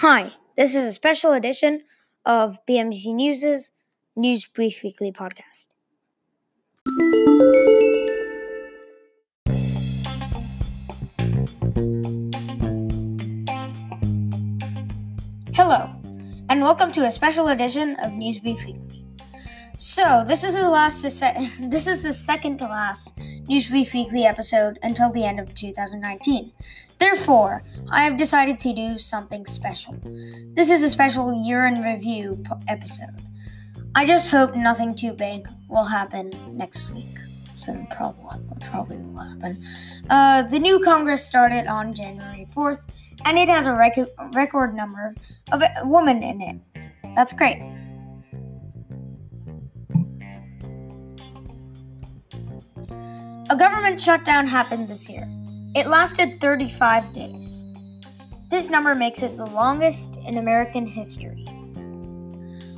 Hi, this is a special edition of BMC News's News Brief Weekly podcast. Hello, and welcome to a special edition of News Brief Weekly. So, this is the last this is the second to last News Brief Weekly episode until the end of 2019. Therefore, I have decided to do something special. This is a special year in review episode. I just hope nothing too big will happen next week. Some probably probably will happen. Uh, the new Congress started on January 4th, and it has a rec- record number of women in it. That's great. A government shutdown happened this year. It lasted 35 days. This number makes it the longest in American history.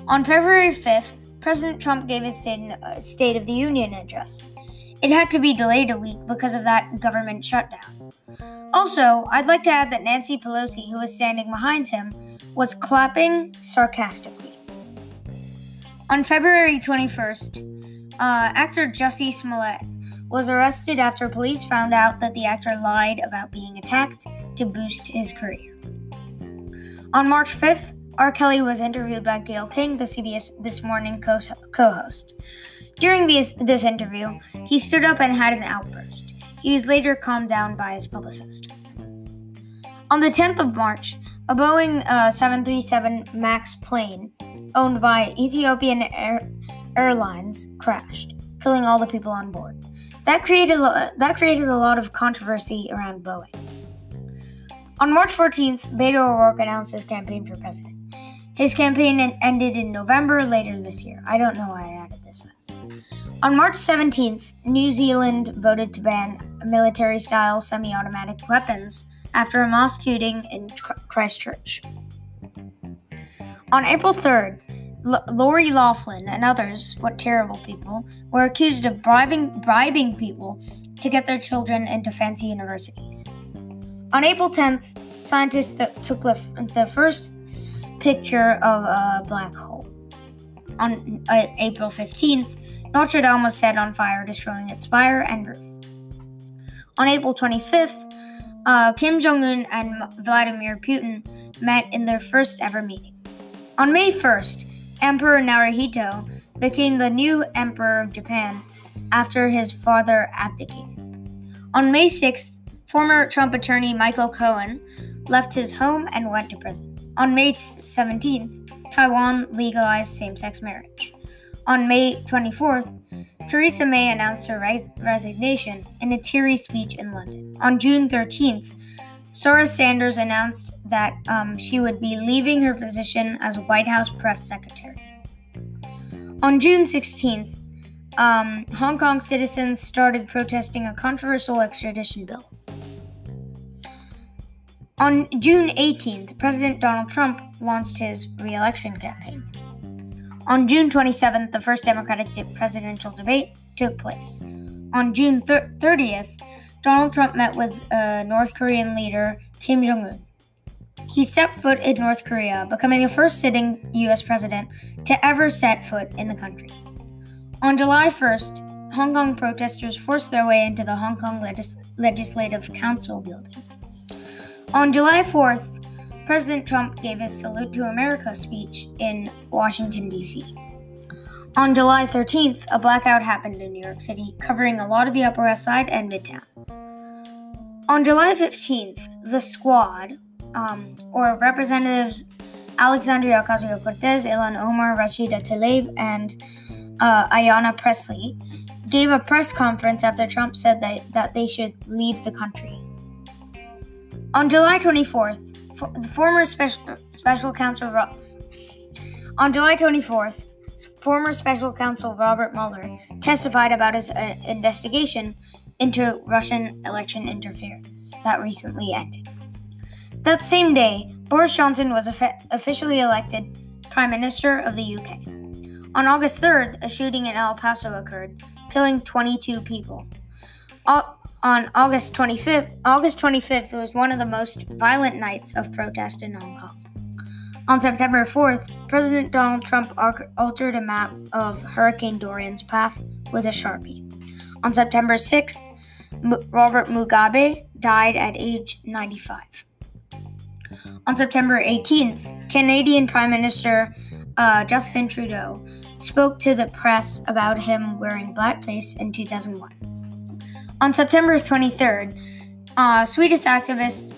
On February 5th, President Trump gave his State, uh, of the Union address. It had to be delayed a week because of that government shutdown. Also, I'd like to add that Nancy Pelosi, who was standing behind him, was clapping sarcastically. On February 21st, uh, actor Jussie Smollett was arrested after police found out that the actor lied about being attacked to boost his career. On March 5th, R. Kelly was interviewed by Gayle King, the CBS This Morning co host. During this, this interview, he stood up and had an outburst. He was later calmed down by his publicist. On the 10th of March, a Boeing uh, 737 MAX plane owned by Ethiopian Air- Airlines crashed, killing all the people on board. That created that created a lot of controversy around Boeing. On March 14th, Beto O'Rourke announced his campaign for president. His campaign ended in November later this year. I don't know why I added this. On March 17th, New Zealand voted to ban military-style semi-automatic weapons after a mosque shooting in Christchurch. On April 3rd, L- Lori Loughlin and others, what terrible people, were accused of bribing, bribing people to get their children into fancy universities. On April 10th, scientists th- took the, f- the first picture of a black hole. On uh, April 15th, Notre Dame was set on fire, destroying its spire and roof. On April 25th, uh, Kim Jong un and Vladimir Putin met in their first ever meeting. On May 1st, Emperor Naruhito became the new Emperor of Japan after his father abdicated. On May 6th, former Trump attorney Michael Cohen left his home and went to prison. On May 17th, Taiwan legalized same sex marriage. On May 24th, Theresa May announced her res- resignation in a teary speech in London. On June 13th, Sarah Sanders announced that um, she would be leaving her position as White House press secretary. On June 16th, um, Hong Kong citizens started protesting a controversial extradition bill. On June 18th, President Donald Trump launched his re election campaign. On June 27th, the first Democratic presidential debate took place. On June 30th, Donald Trump met with uh, North Korean leader Kim Jong un. He stepped foot in North Korea, becoming the first sitting U.S. president to ever set foot in the country. On July 1st, Hong Kong protesters forced their way into the Hong Kong Legis- Legislative Council building. On July 4th, President Trump gave his Salute to America speech in Washington, D.C. On July 13th, a blackout happened in New York City, covering a lot of the Upper West Side and Midtown. On July 15th, the Squad, um, or Representatives Alexandria Ocasio Cortez, Ilhan Omar, Rashida Tlaib, and uh, Ayanna Pressley gave a press conference after Trump said that, that they should leave the country. On July 24th, the former special, special counsel Ro- on July 24th, former special counsel Robert Mueller testified about his uh, investigation into Russian election interference that recently ended. That same day, Boris Johnson was officially elected Prime Minister of the UK. On August 3rd, a shooting in El Paso occurred, killing 22 people. on August 25th, August 25th was one of the most violent nights of protest in Hong Kong. On September 4th, President Donald Trump altered a map of Hurricane Dorian's path with a Sharpie. On September 6th, Robert Mugabe died at age 95. On September 18th, Canadian Prime Minister uh, Justin Trudeau spoke to the press about him wearing blackface in 2001. On September 23rd, uh, Swedish activist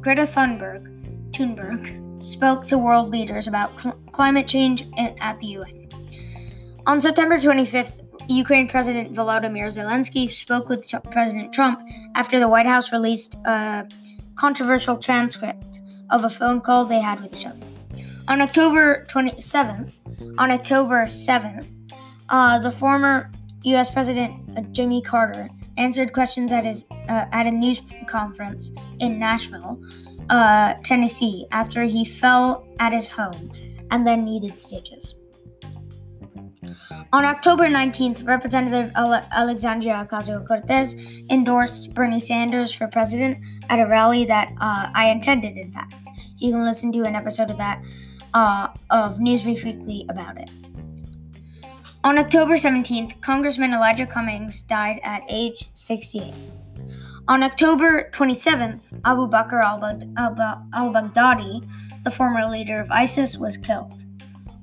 Greta Thunberg, Thunberg spoke to world leaders about cl- climate change at the UN. On September 25th, Ukraine President Volodymyr Zelensky spoke with President Trump after the White House released a controversial transcript of a phone call they had with each other. On October 27th, on October 7th, uh, the former U.S. President uh, Jimmy Carter answered questions at his uh, at a news conference in Nashville, uh, Tennessee, after he fell at his home and then needed stitches. On October 19th, Representative Ale- Alexandria Ocasio Cortez endorsed Bernie Sanders for president at a rally that uh, I attended, in fact. You can listen to an episode of that uh, of Newsweek Weekly about it. On October 17th, Congressman Elijah Cummings died at age 68. On October 27th, Abu Bakr al Baghdadi, the former leader of ISIS, was killed.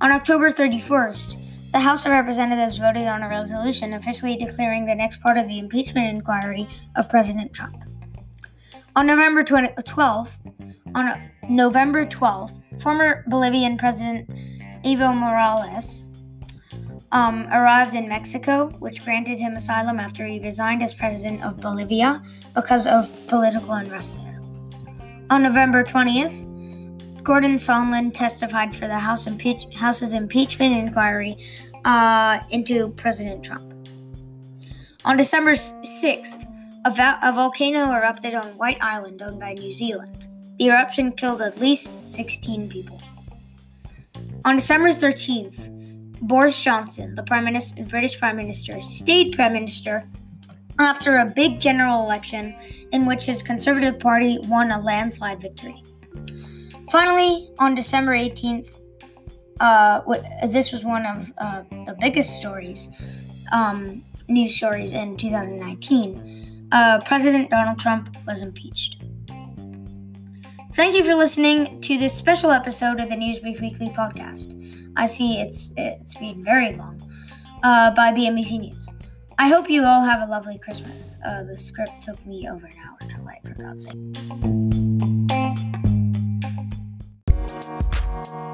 On October 31st, the House of Representatives voted on a resolution officially declaring the next part of the impeachment inquiry of President Trump. On November 20, 12th, on November 12th, former Bolivian President Evo Morales um, arrived in Mexico, which granted him asylum after he resigned as president of Bolivia because of political unrest there. On November 20th, Gordon Sondland testified for the House impeach- House's impeachment inquiry uh, into President Trump. On December 6th, a, va- a volcano erupted on White Island, owned by New Zealand. The eruption killed at least 16 people. On December 13th, Boris Johnson, the Prime Minister, British Prime Minister, stayed Prime Minister after a big general election in which his Conservative Party won a landslide victory. Finally, on December 18th, uh, this was one of uh, the biggest stories, um, news stories in 2019 uh, President Donald Trump was impeached. Thank you for listening to this special episode of the Newsbrief Weekly podcast. I see it's it's been very long uh, by BMBC News. I hope you all have a lovely Christmas. Uh, the script took me over an hour to write, for God's sake. Thank